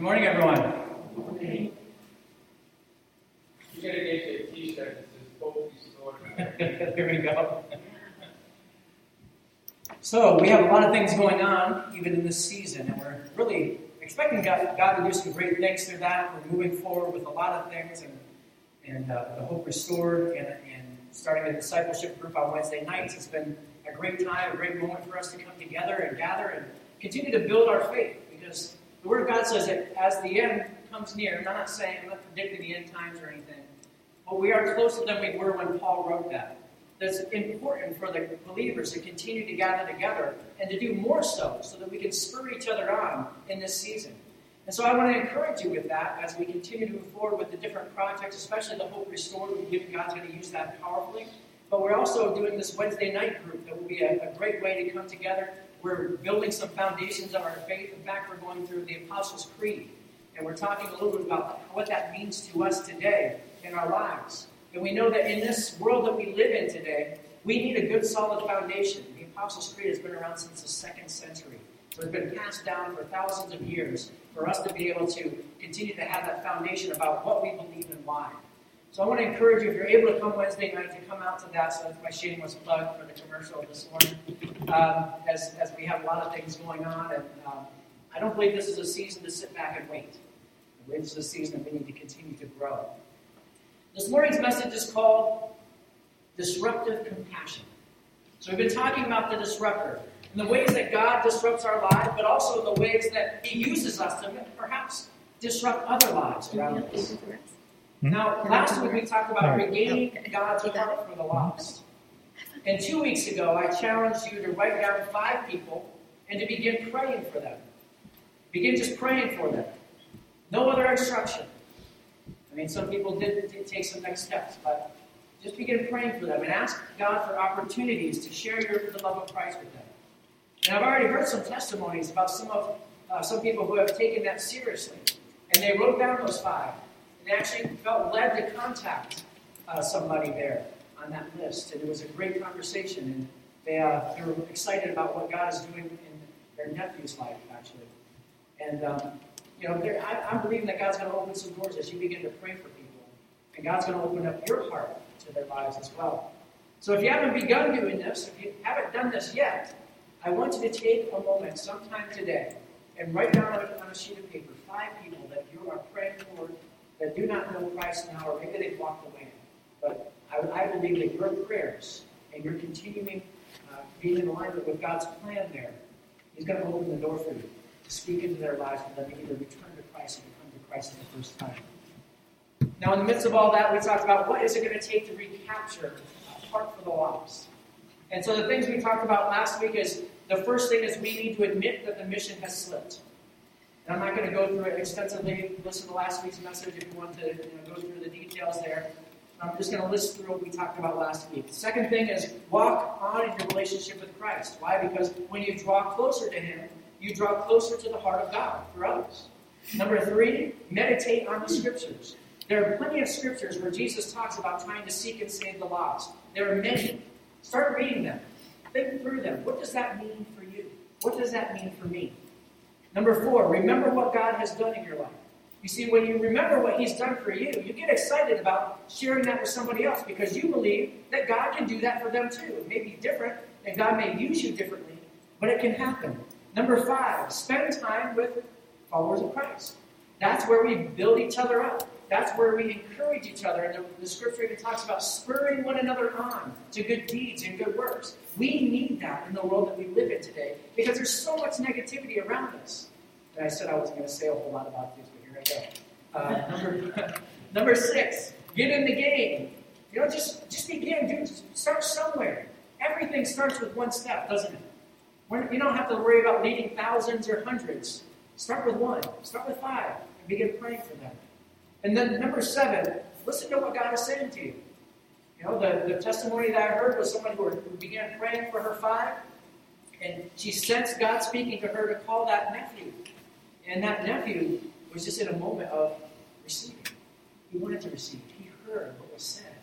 Good morning, everyone. You gotta get you a t-shirt that says Hope Restored. Here we go. So, we have a lot of things going on, even in this season, and we're really expecting God, God to do some great things through that. We're moving forward with a lot of things, and, and uh, the Hope Restored, and, and starting a discipleship group on Wednesday nights. It's been a great time, a great moment for us to come together and gather and continue to build our faith, because the Word of God says that as the end comes near, and I'm not saying, I'm not predicting the end times or anything, but we are closer than we were when Paul wrote that. That's important for the believers to continue to gather together and to do more so, so that we can spur each other on in this season. And so I want to encourage you with that as we continue to move forward with the different projects, especially the Hope Restored. We believe God's going to use that powerfully. But we're also doing this Wednesday night group that will be a, a great way to come together. We're building some foundations of our faith. In fact, we're going through the Apostles' Creed. And we're talking a little bit about what that means to us today in our lives. And we know that in this world that we live in today, we need a good solid foundation. The Apostles' Creed has been around since the second century. So it's been passed down for thousands of years for us to be able to continue to have that foundation about what we believe and why. So I want to encourage you, if you're able to come Wednesday night, to come out to that. So that's my shameless plug for the commercial this morning, um, as, as we have a lot of things going on. And um, I don't believe this is a season to sit back and wait. I believe this is a season that we need to continue to grow. This morning's message is called Disruptive Compassion. So we've been talking about the disruptor and the ways that God disrupts our lives, but also the ways that He uses us to perhaps disrupt other lives around us. Now, last week we talked about regaining God's heart for the lost. And two weeks ago, I challenged you to write down five people and to begin praying for them. Begin just praying for them. No other instruction. I mean, some people did, did take some next steps, but just begin praying for them and ask God for opportunities to share your, the love of Christ with them. And I've already heard some testimonies about some of uh, some people who have taken that seriously, and they wrote down those five, and actually felt led to contact uh, somebody there on that list, and it was a great conversation, and they, uh, they were excited about what God is doing in their nephew's life, actually. And um, you know, I, I'm believing that God's going to open some doors as you begin to pray for people, and God's going to open up your heart to their lives as well. So if you haven't begun doing this, if you haven't done this yet, I want you to take a moment sometime today and write down on a sheet of paper five people that you are praying for that do not know Christ now, or maybe they've walked away. But I, I believe that your prayers and your continuing uh, being in alignment with God's plan there, He's going to open the door for you to speak into their lives for them to either return to Christ or come to Christ for the first time. Now, in the midst of all that, we talked about what is it going to take to recapture a heart for the lost. And so the things we talked about last week is the first thing is we need to admit that the mission has slipped. And I'm not going to go through it extensively. Listen to last week's message if you want to you know, go through the details there. I'm just going to list through what we talked about last week. The second thing is walk on in your relationship with Christ. Why? Because when you draw closer to Him, you draw closer to the heart of God for others. Number three, meditate on the Scriptures. There are plenty of Scriptures where Jesus talks about trying to seek and save the lost. There are many. Start reading them. Think through them. What does that mean for you? What does that mean for me? Number four, remember what God has done in your life. You see, when you remember what He's done for you, you get excited about sharing that with somebody else because you believe that God can do that for them too. It may be different, and God may use you differently, but it can happen. Number five, spend time with followers of Christ. That's where we build each other up. That's where we encourage each other. And the, the scripture even talks about spurring one another on to good deeds and good works. We need that in the world that we live in today because there's so much negativity around us. And I said I wasn't going to say a whole lot about this, but here I go. Uh, number, number six, get in the game. You know, just just begin, dude. Start somewhere. Everything starts with one step, doesn't it? you don't have to worry about leading thousands or hundreds. Start with one. Start with five, and begin praying for them. And then number seven, listen to what God is saying to you. You know, the, the testimony that I heard was someone who, who began praying for her five, and she sensed God speaking to her to call that nephew. And that nephew was just in a moment of receiving. He wanted to receive. He heard what was said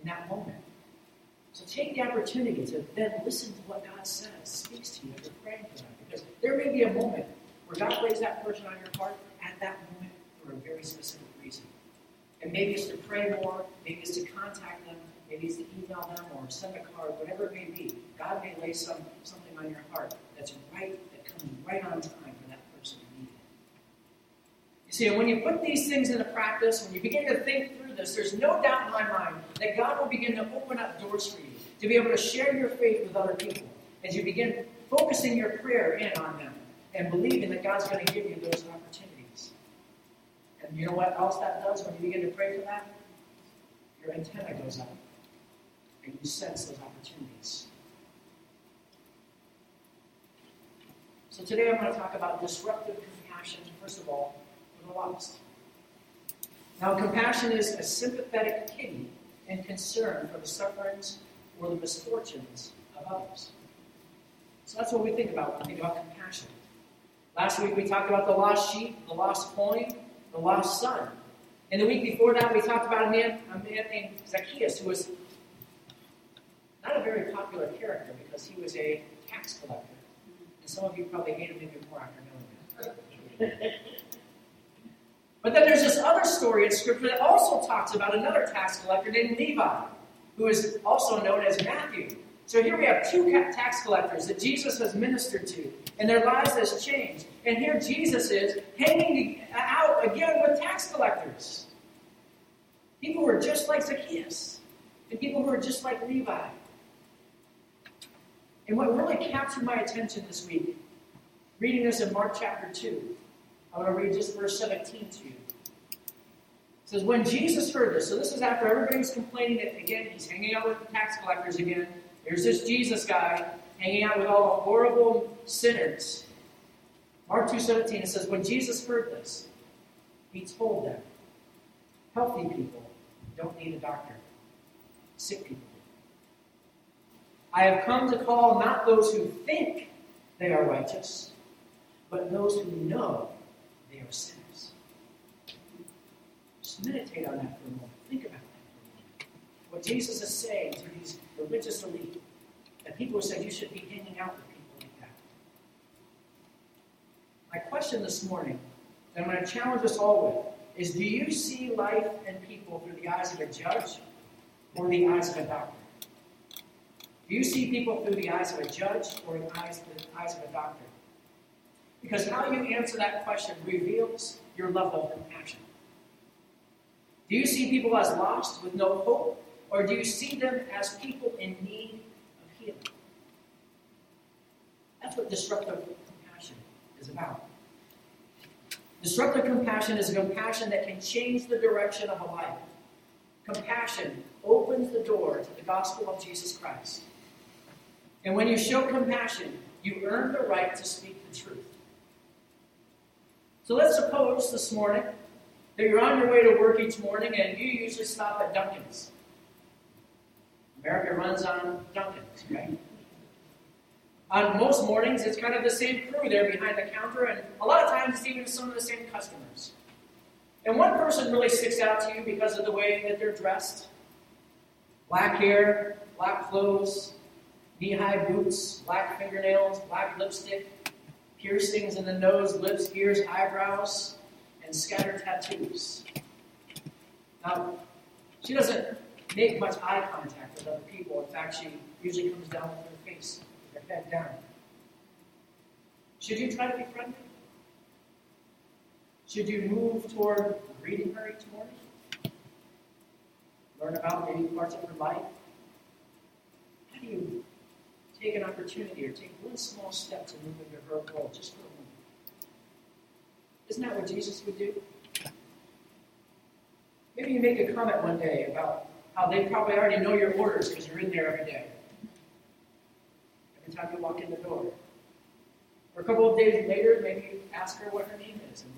in that moment. So take the opportunity to then listen to what God says, speaks to you as you're praying for them. Because there may be a moment where God lays that person on your heart at at that moment for a very specific. And maybe it's to pray more, maybe it's to contact them, maybe it's to email them or send a card, whatever it may be. God may lay some, something on your heart that's right, that comes right on time for that person to need it. You see, when you put these things into practice, when you begin to think through this, there's no doubt in my mind that God will begin to open up doors for you to be able to share your faith with other people as you begin focusing your prayer in on them and believing that God's going to give you those opportunities. And you know what else that does when you begin to pray for that? Your antenna goes up and you sense those opportunities. So today I'm going to talk about disruptive compassion, first of all, for the lost. Now, compassion is a sympathetic pity and concern for the sufferings or the misfortunes of others. So that's what we think about when we think about compassion. Last week we talked about the lost sheep, the lost coin, the lost son. And the week before that we talked about a man, a man named Zacchaeus who was not a very popular character because he was a tax collector. And some of you probably hate him even more after knowing that. but then there's this other story in Scripture that also talks about another tax collector named Levi, who is also known as Matthew. So here we have two tax collectors that Jesus has ministered to, and their lives has changed. And here Jesus is hanging out again with tax collectors. People who are just like Zacchaeus, and people who are just like Levi. And what really captured my attention this week, reading this in Mark chapter 2, I want to read just verse 17 to you. It says, When Jesus heard this, so this is after everybody was complaining that, again, he's hanging out with the tax collectors again. There's this Jesus guy hanging out with all the horrible sinners. Mark 2.17, it says, When Jesus heard this, he told them, Healthy people don't need a doctor. Sick people do. I have come to call not those who think they are righteous, but those who know they are sinners. Just meditate on that for a moment. Think about that for a moment. What Jesus is saying to these religious elite, that people who said you should be hanging out with people like that. My question this morning, and I'm going to challenge us all with, is do you see life and people through the eyes of a judge or the eyes of a doctor? Do you see people through the eyes of a judge or the eyes, the eyes of a doctor? Because how you answer that question reveals your level of compassion. Do you see people as lost with no hope, or do you see them as people in need of healing? That's what disruptive compassion is about. Disruptive compassion is a compassion that can change the direction of a life. Compassion opens the door to the gospel of Jesus Christ. And when you show compassion, you earn the right to speak the truth. So let's suppose this morning that you're on your way to work each morning and you usually stop at Dunkin's. America runs on Dunkin's, right? On most mornings, it's kind of the same crew there behind the counter, and a lot of times it's even some of the same customers. And one person really sticks out to you because of the way that they're dressed black hair, black clothes, knee-high boots, black fingernails, black lipstick, piercings in the nose, lips, ears, eyebrows, and scattered tattoos. Now, she doesn't make much eye contact with other people. In fact, she usually comes down with her face, head down. Should you try to be friendly? Should you move toward greeting her each morning? Learn about maybe parts of her life? How do you take an opportunity or take one small step to move into her world just for a moment. Isn't that what Jesus would do? Maybe you make a comment one day about how they probably already know your orders because you're in there every day. Time you walk in the door. Or a couple of days later, maybe ask her what her name is and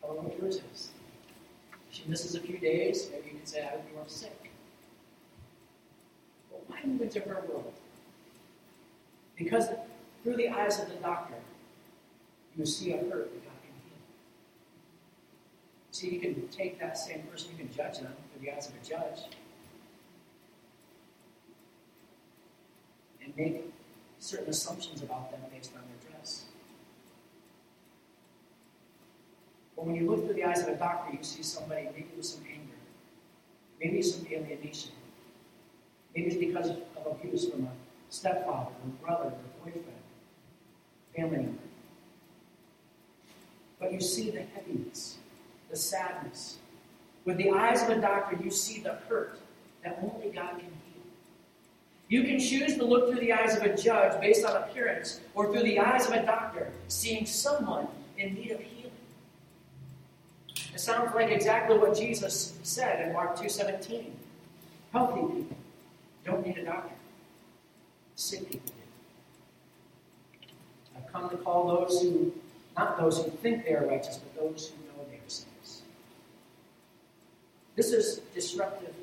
tell her what yours is. She misses a few days, maybe you can say, I hope you are sick. But why move into her world? Because through the eyes of the doctor, you see a hurt that God can heal. See, you can take that same person, you can judge them through the eyes of a judge, and make certain assumptions about them based on their dress. But when you look through the eyes of a doctor, you see somebody maybe with some anger, maybe some alienation. Maybe it's because of abuse from a stepfather, or brother, or a boyfriend, family member. But you see the heaviness, the sadness. With the eyes of a doctor, you see the hurt that only God can. You can choose to look through the eyes of a judge based on appearance, or through the eyes of a doctor, seeing someone in need of healing. It sounds like exactly what Jesus said in Mark 2.17. Healthy people don't need a doctor. Sick people do. I've come to call those who, not those who think they are righteous, but those who know they are sinners. This is disruptive.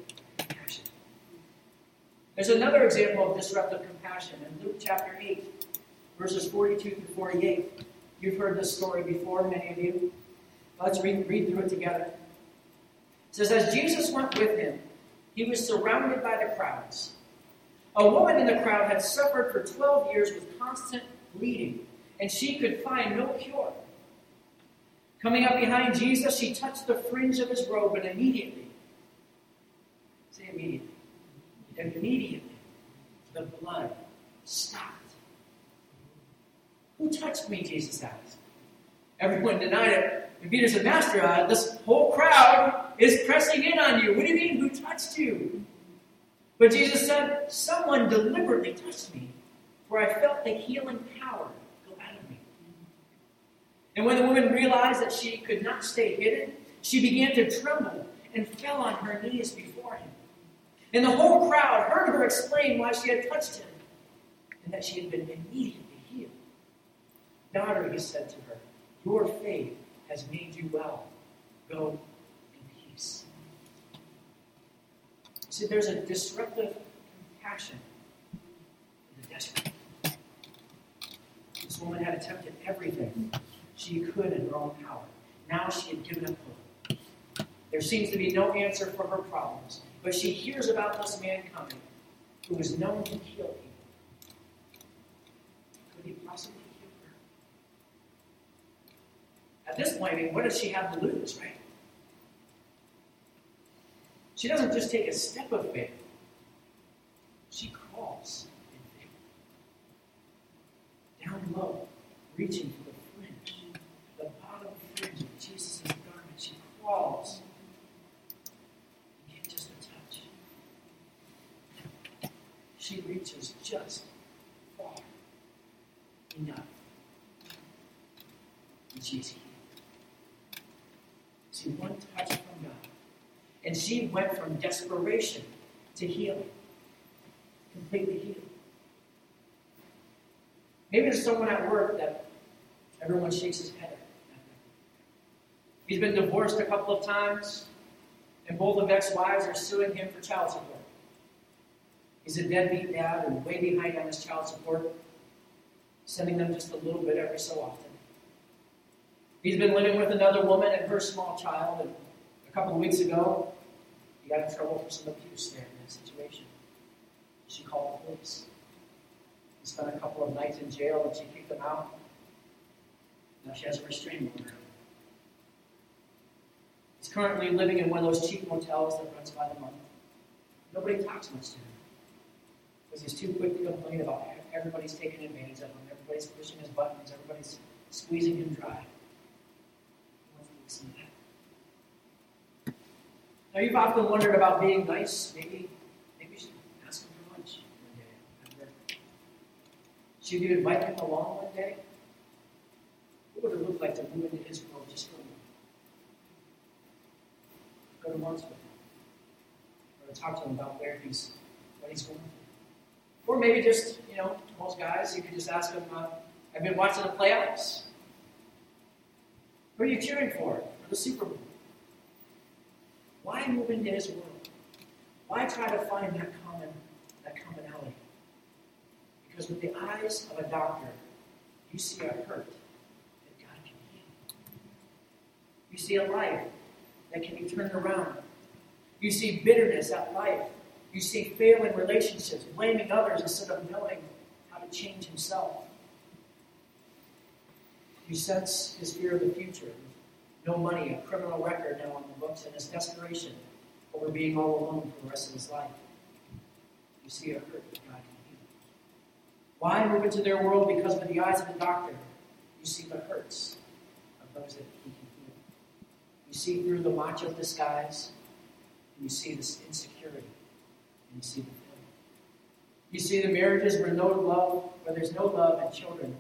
There's another example of disruptive compassion in Luke chapter 8, verses 42 to 48. You've heard this story before, many of you. Let's read, read through it together. It says, As Jesus went with him, he was surrounded by the crowds. A woman in the crowd had suffered for 12 years with constant bleeding, and she could find no cure. Coming up behind Jesus, she touched the fringe of his robe, and immediately, say immediately, immediately, the blood stopped. Who touched me? Jesus asked. Everyone denied it. And Peter said, Master, uh, this whole crowd is pressing in on you. What do you mean, who touched you? But Jesus said, Someone deliberately touched me, for I felt the healing power go out of me. And when the woman realized that she could not stay hidden, she began to tremble and fell on her knees before. And the whole crowd heard her explain why she had touched him and that she had been immediately healed. Daughter, he said to her, your faith has made you well. Go in peace. See, there's a disruptive compassion in the desperate. This woman had attempted everything she could in her own power. Now she had given up hope. There seems to be no answer for her problems, but she hears about this man coming who is known to heal people. Could he possibly heal her? At this point, I mean, what does she have to lose, right? She doesn't just take a step of faith, she crawls in faith. Down low, reaching for the fringe, the bottom fringe of Jesus' garment, she crawls. get just a touch. She reaches just far enough. And she's here to one touch from God. And she went from desperation to healing, completely healed. Maybe there's someone at work that everyone shakes his head at. He's been divorced a couple of times, and both of ex-wives are suing him for child support. He's a deadbeat dad and way behind on his child support, sending them just a little bit every so often. He's been living with another woman and her small child, and a couple of weeks ago, he got in trouble for some abuse there in that situation. She called the police. He spent a couple of nights in jail and she kicked him out. Now she has a restraining order. He's currently living in one of those cheap motels that runs by the month. Nobody talks much to him because he's too quick to complain about everybody's taking advantage of him, everybody's pushing his buttons, everybody's squeezing him dry. Now you've often wondered about being nice. Maybe, maybe you should ask him for lunch one day. Should you invite him along one day? What would it look like to move into his world just for a moment? Go to lunch with him. Or to talk to him about where he's what he's going through. Or maybe just, you know, most guys, you could just ask him, uh, I've been watching the playoffs. Who are you cheering for for the Super Bowl? Why move into his world? Why try to find that common that commonality? Because with the eyes of a doctor, you see a hurt that God can heal. You see a life that can be turned around. You see bitterness at life. You see failing relationships, blaming others instead of knowing how to change himself. You sense his fear of the future, no money, a criminal record now on the books, and his desperation over being all alone for the rest of his life. You see a hurt that God can heal. Why move into their world? Because with the eyes of the doctor, you see the hurts of those that he can heal. You see through the macho disguise, and you see this insecurity, and you see the failure. You see the marriages where no love, where there's no love, and children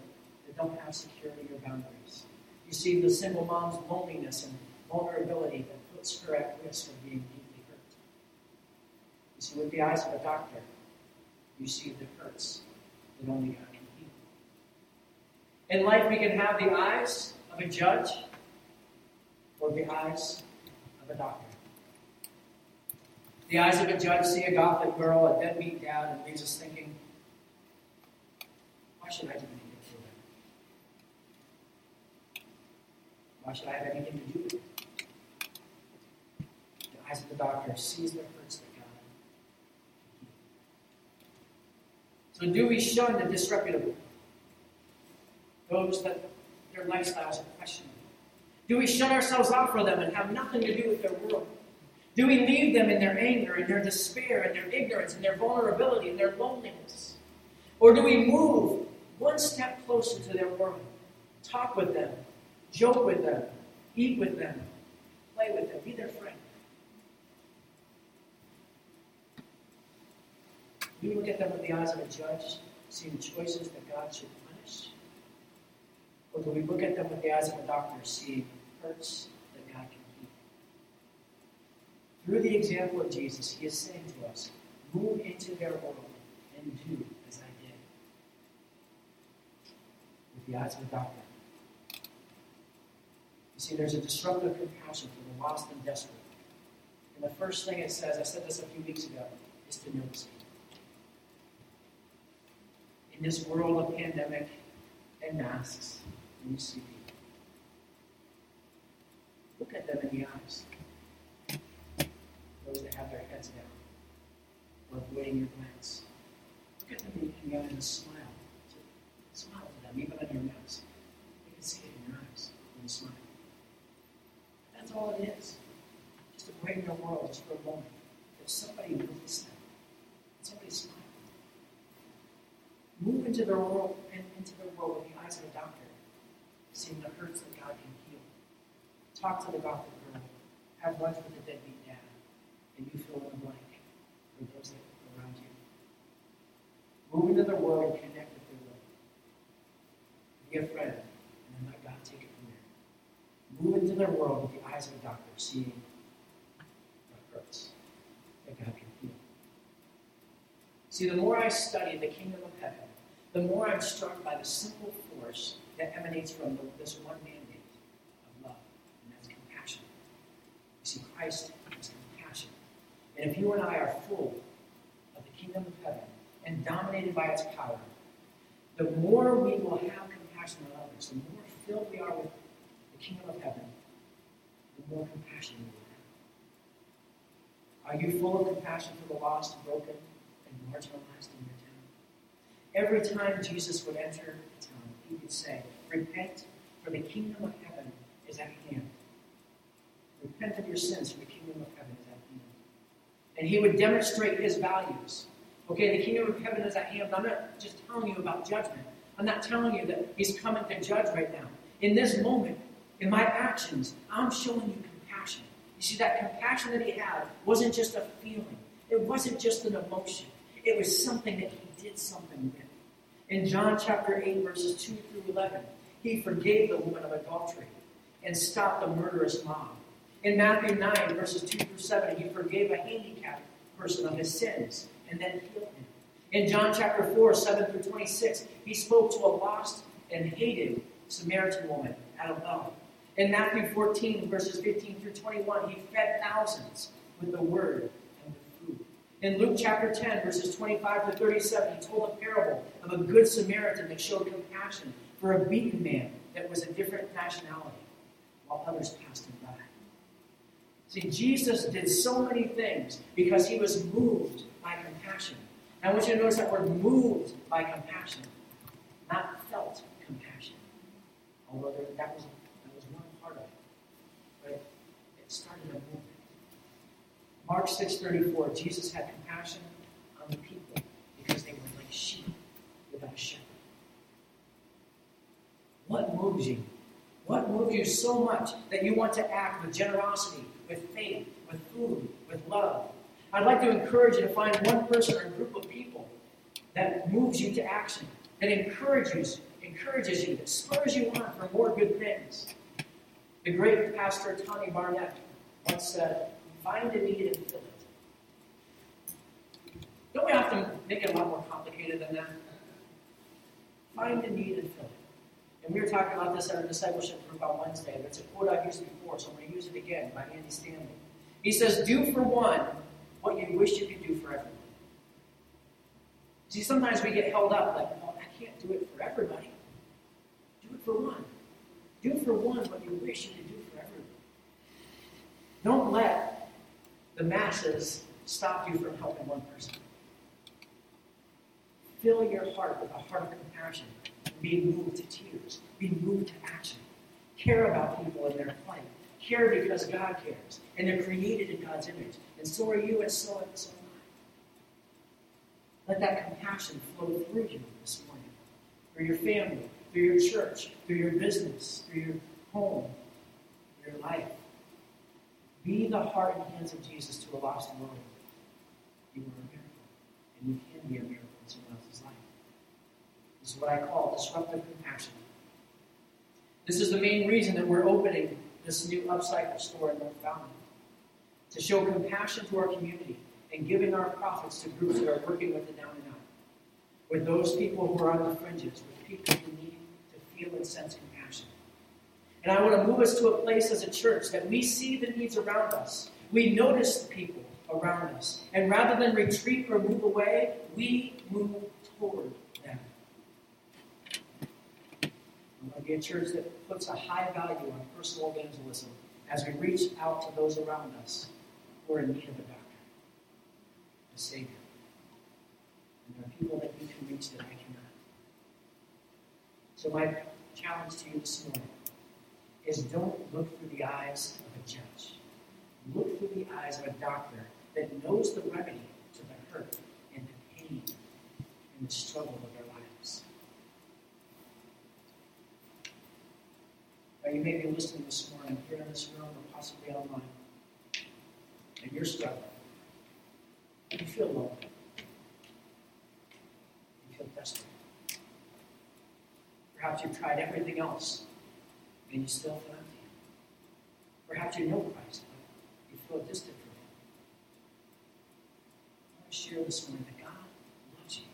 that don't have security or boundaries. See the single mom's loneliness and vulnerability that puts her at risk of being deeply hurt. You see, with the eyes of a doctor, you see the hurts that only God can heal. In life, we can have the eyes of a judge or the eyes of a doctor. The eyes of a judge see a gothic girl, a deadbeat dad, and leaves us thinking, why should I do anything? Why should I have anything to do with it? The eyes of the doctor sees the hurts that God So do we shun the disreputable? Those that their lifestyles are questionable? Do we shut ourselves off from them and have nothing to do with their world? Do we leave them in their anger, and their despair, and their ignorance, and their vulnerability, and their loneliness? Or do we move one step closer to their world, talk with them, joke with them, eat with them, play with them, be their friend. We look at them with the eyes of a judge, seeing choices that God should punish? Or do we look at them with the eyes of a doctor, seeing hurts that God can heal? Through the example of Jesus, he is saying to us, move into their world and do as I did. With the eyes of a doctor, you see, there's a disruptive compassion for the lost and desperate. And the first thing it says, I said this a few weeks ago, is to notice. In this world of pandemic and masks, when you see people, look at them in the eyes. Those that have their heads down or avoiding your glance. Look at them in the eye and smile. Smile to them, even on your mask. You can see it in your eyes when you smile all it is. Just to brighten your world just for a moment. That somebody notice them. Somebody smile. Move into their world and into their world with the eyes of a doctor, seeing the hurts that God can heal. Talk to the doctor girl. Have lunch with the deadbeat dad, and you fill in the blank for those that around you. Move into their world and connect with their world. Be a friend, and then let God take it from there. Move into their world with the eyes of a doctor seeing that God can heal. See, the more I study the kingdom of heaven, the more I'm struck by the simple force that emanates from this one mandate of love, and that's compassion. You see, Christ is compassion. And if you and I are full of the kingdom of heaven and dominated by its power, the more we will have compassion on others, the more filled we are with the kingdom of heaven, the more compassion we will. Are you full of compassion for the lost, broken, and marginalized in your town? Every time Jesus would enter a town, he would say, Repent, for the kingdom of heaven is at hand. Repent of your sins, for the kingdom of heaven is at hand. And he would demonstrate his values. Okay, the kingdom of heaven is at hand. I'm not just telling you about judgment. I'm not telling you that he's coming to judge right now. In this moment, in my actions, I'm showing you. You see, that compassion that he had wasn't just a feeling, it wasn't just an emotion, it was something that he did something with. In John chapter 8, verses 2 through 11, he forgave the woman of adultery and stopped the murderous mob. In Matthew 9, verses 2 through 7, he forgave a handicapped person of his sins and then healed him. In John chapter 4, 7 through 26, he spoke to a lost and hated Samaritan woman at a well in Matthew 14, verses 15 through 21, he fed thousands with the word and with food. In Luke chapter 10, verses 25 to 37, he told a parable of a good Samaritan that showed compassion for a beaten man that was a different nationality, while others passed him by. See, Jesus did so many things because he was moved by compassion. Now, I want you to notice that word moved by compassion, not felt compassion. Although that was Mark 6:34, Jesus had compassion on the people because they were like sheep without a shepherd. What moves you? What moves you so much that you want to act with generosity, with faith, with food, with love? I'd like to encourage you to find one person or a group of people that moves you to action, that encourages, encourages you, that spurs you on for more good things. The great pastor Tommy Barnett once said, find a need and fill it. Don't we often make it a lot more complicated than that? Find a need and fill it. And we were talking about this at our discipleship group on Wednesday. It's a quote I've used before, so I'm going to use it again by Andy Stanley. He says, Do for one what you wish you could do for everyone. See, sometimes we get held up like, oh, I can't do it for everybody. Do it for one. Do for one what you wish you could do for everyone. Don't let the masses stop you from helping one person. Fill your heart with a heart of compassion be moved to tears, be moved to action. Care about people in their plight. Care because God cares. And they're created in God's image. And so are you, and so, and so am I. Let that compassion flow through you this morning. Through your family, through your church, through your business, through your home, your life. Be the heart and hands of Jesus to a lost world. You are a miracle. And you can be a miracle in someone else's life. This is what I call disruptive compassion. This is the main reason that we're opening this new upcycle store in North Fountain. To show compassion to our community and giving our profits to groups that are working with the down and out. With those people who are on the fringes, with people who need to feel and sense compassion. And I want to move us to a place as a church that we see the needs around us. We notice the people around us. And rather than retreat or move away, we move toward be a church that puts a high value on personal evangelism as we reach out to those around us who are in need of a doctor, a Savior. And there are people that you can reach that I cannot. So, my challenge to you this morning is don't look through the eyes of a judge. Look through the eyes of a doctor that knows the remedy to the hurt and the pain and the struggle of their Or you may be listening this morning here in this room or possibly online, and you're struggling. You feel lonely. You feel desperate. Perhaps you've tried everything else and you still feel empty. Perhaps you know Christ, but you feel distant from Him. I want to share this morning that God loves you.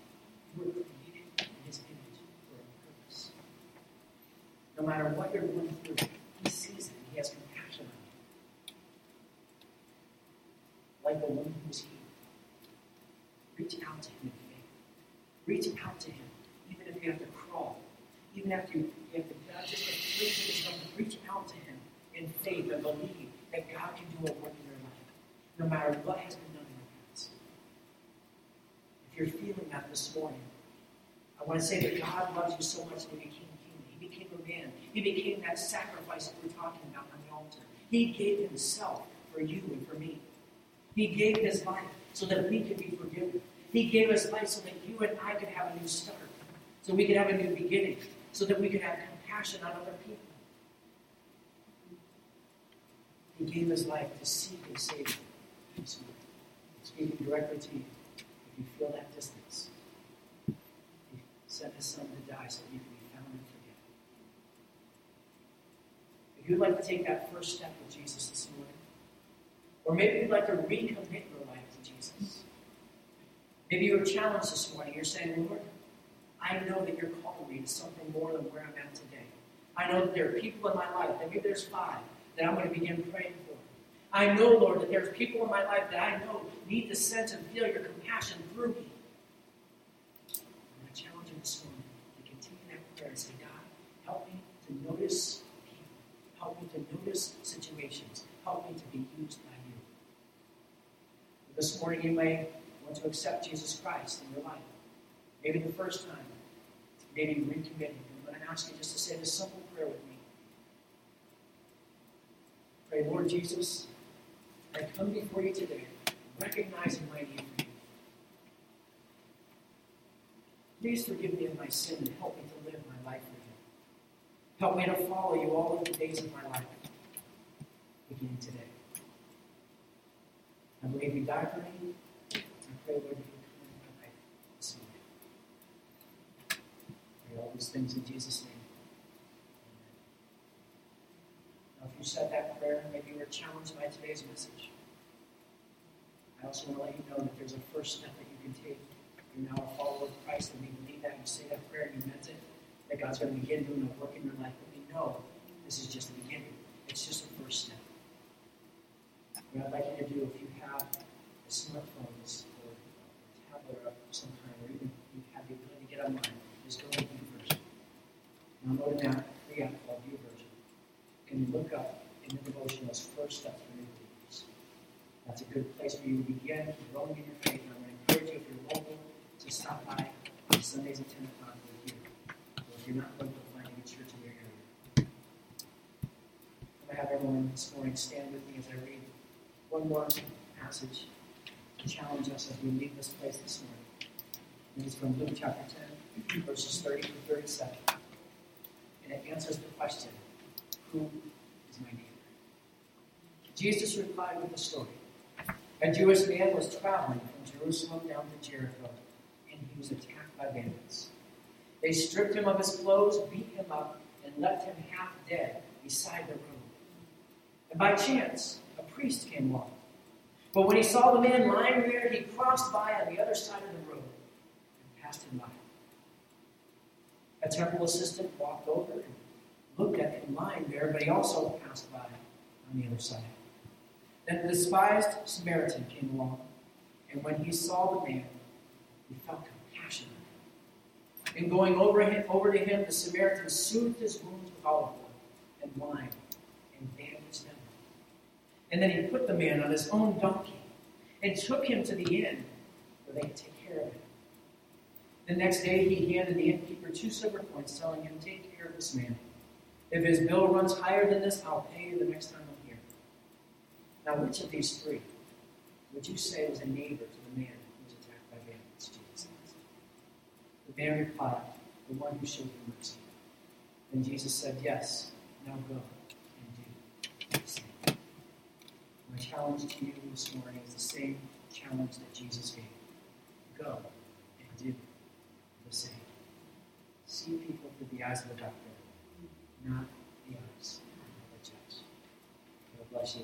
You were created in His image for a purpose. No matter what you're going through, He sees it and He has compassion on you. Like the woman who was healed. Reach out to Him in faith. Reach out to Him, even if you have to crawl. Even after you, you have to not just to please Him, reach out to Him in faith and believe that God can do a work in your life, no matter what has been done in your past. If you're feeling that this morning, I want to say that God loves you so much that He came became a man. He became that sacrifice that we're talking about on the altar. He gave himself for you and for me. He gave his life so that we could be forgiven. He gave us life so that you and I could have a new start, so we could have a new beginning, so that we could have compassion on other people. He gave his life to seek and save you. Speaking directly to you, if you feel that distance, he sent his son to die so you can be found and forgiven. If you'd like to take that first step with Jesus this morning, or maybe you'd like to recommit your life to Jesus. Maybe you're challenged this morning. You're saying, Lord, I know that you're calling me to something more than where I'm at today. I know that there are people in my life, maybe there's five, that I'm going to begin praying for. I know, Lord, that there's people in my life that I know need to sense and feel your compassion through me. Going to challenge you this morning to continue that prayer and say, God, help me to notice people. Help me to notice situations. Help me to be used by you. This morning, you may want to accept Jesus Christ in your life. Maybe the first time. Maybe recommitting. I'm going to ask you just to say this simple prayer with me. Pray, Lord Jesus, I come before you today recognizing my need for you. Please forgive me of my sin and help me to live my life for you. Help me to follow you all of the days of my life, beginning today. I believe you died for me. I pray, Lord, you come into my life this morning. I pray all these things in Jesus' name. Now, if you said that prayer, maybe you were challenged by today's message. I also want to let you know that there's a first step that you can take. You're now a follower of Christ, and we believe that. You say that prayer and you meant it, that God's going to begin doing a work in your life. But we know this is just the beginning. It's just the first step. What I'd like you to do, if you have a smartphone or a tablet of some kind, or even you have the ability to get online, is go. Now, an app, free app called YouVersion. And you look up in the devotionals first steps for new believers. That's a good place for you to begin, growing in your faith. And going to encourage you, if you're local, to stop by on Sundays at 10 o'clock over here. Or if you're not local, find a church in your area. I'm going to have everyone this morning stand with me as I read one more passage to challenge us as we leave this place this morning. And it's from Luke chapter 10, verses 30 through 37. It answers the question Who is my neighbor? Jesus replied with a story. A Jewish man was traveling from Jerusalem down to Jericho, and he was attacked by bandits. They stripped him of his clothes, beat him up, and left him half dead beside the road. And by chance, a priest came along. But when he saw the man lying there, he crossed by on the other side of the road and passed him by. A temple assistant walked over and looked at him lying there, but he also passed by on the other side. Then the despised Samaritan came along, and when he saw the man, he felt compassion. And going over, him, over to him, the Samaritan soothed his wounds with olive oil and wine and bandaged them. And then he put the man on his own donkey and took him to the inn where they could take care of him. The next day he handed the innkeeper two silver coins, telling him, Take care of this man. If his bill runs higher than this, I'll pay you the next time I'm here. Now, which of these three would you say was a neighbor to the man who was attacked by bandits? Jesus asked. The man replied, The one who showed him mercy. Then Jesus said, Yes, now go and do the same. My challenge to you this morning is the same challenge that Jesus gave. Go and do same. See people through the eyes of the doctor, not the eyes of the judge. God bless you.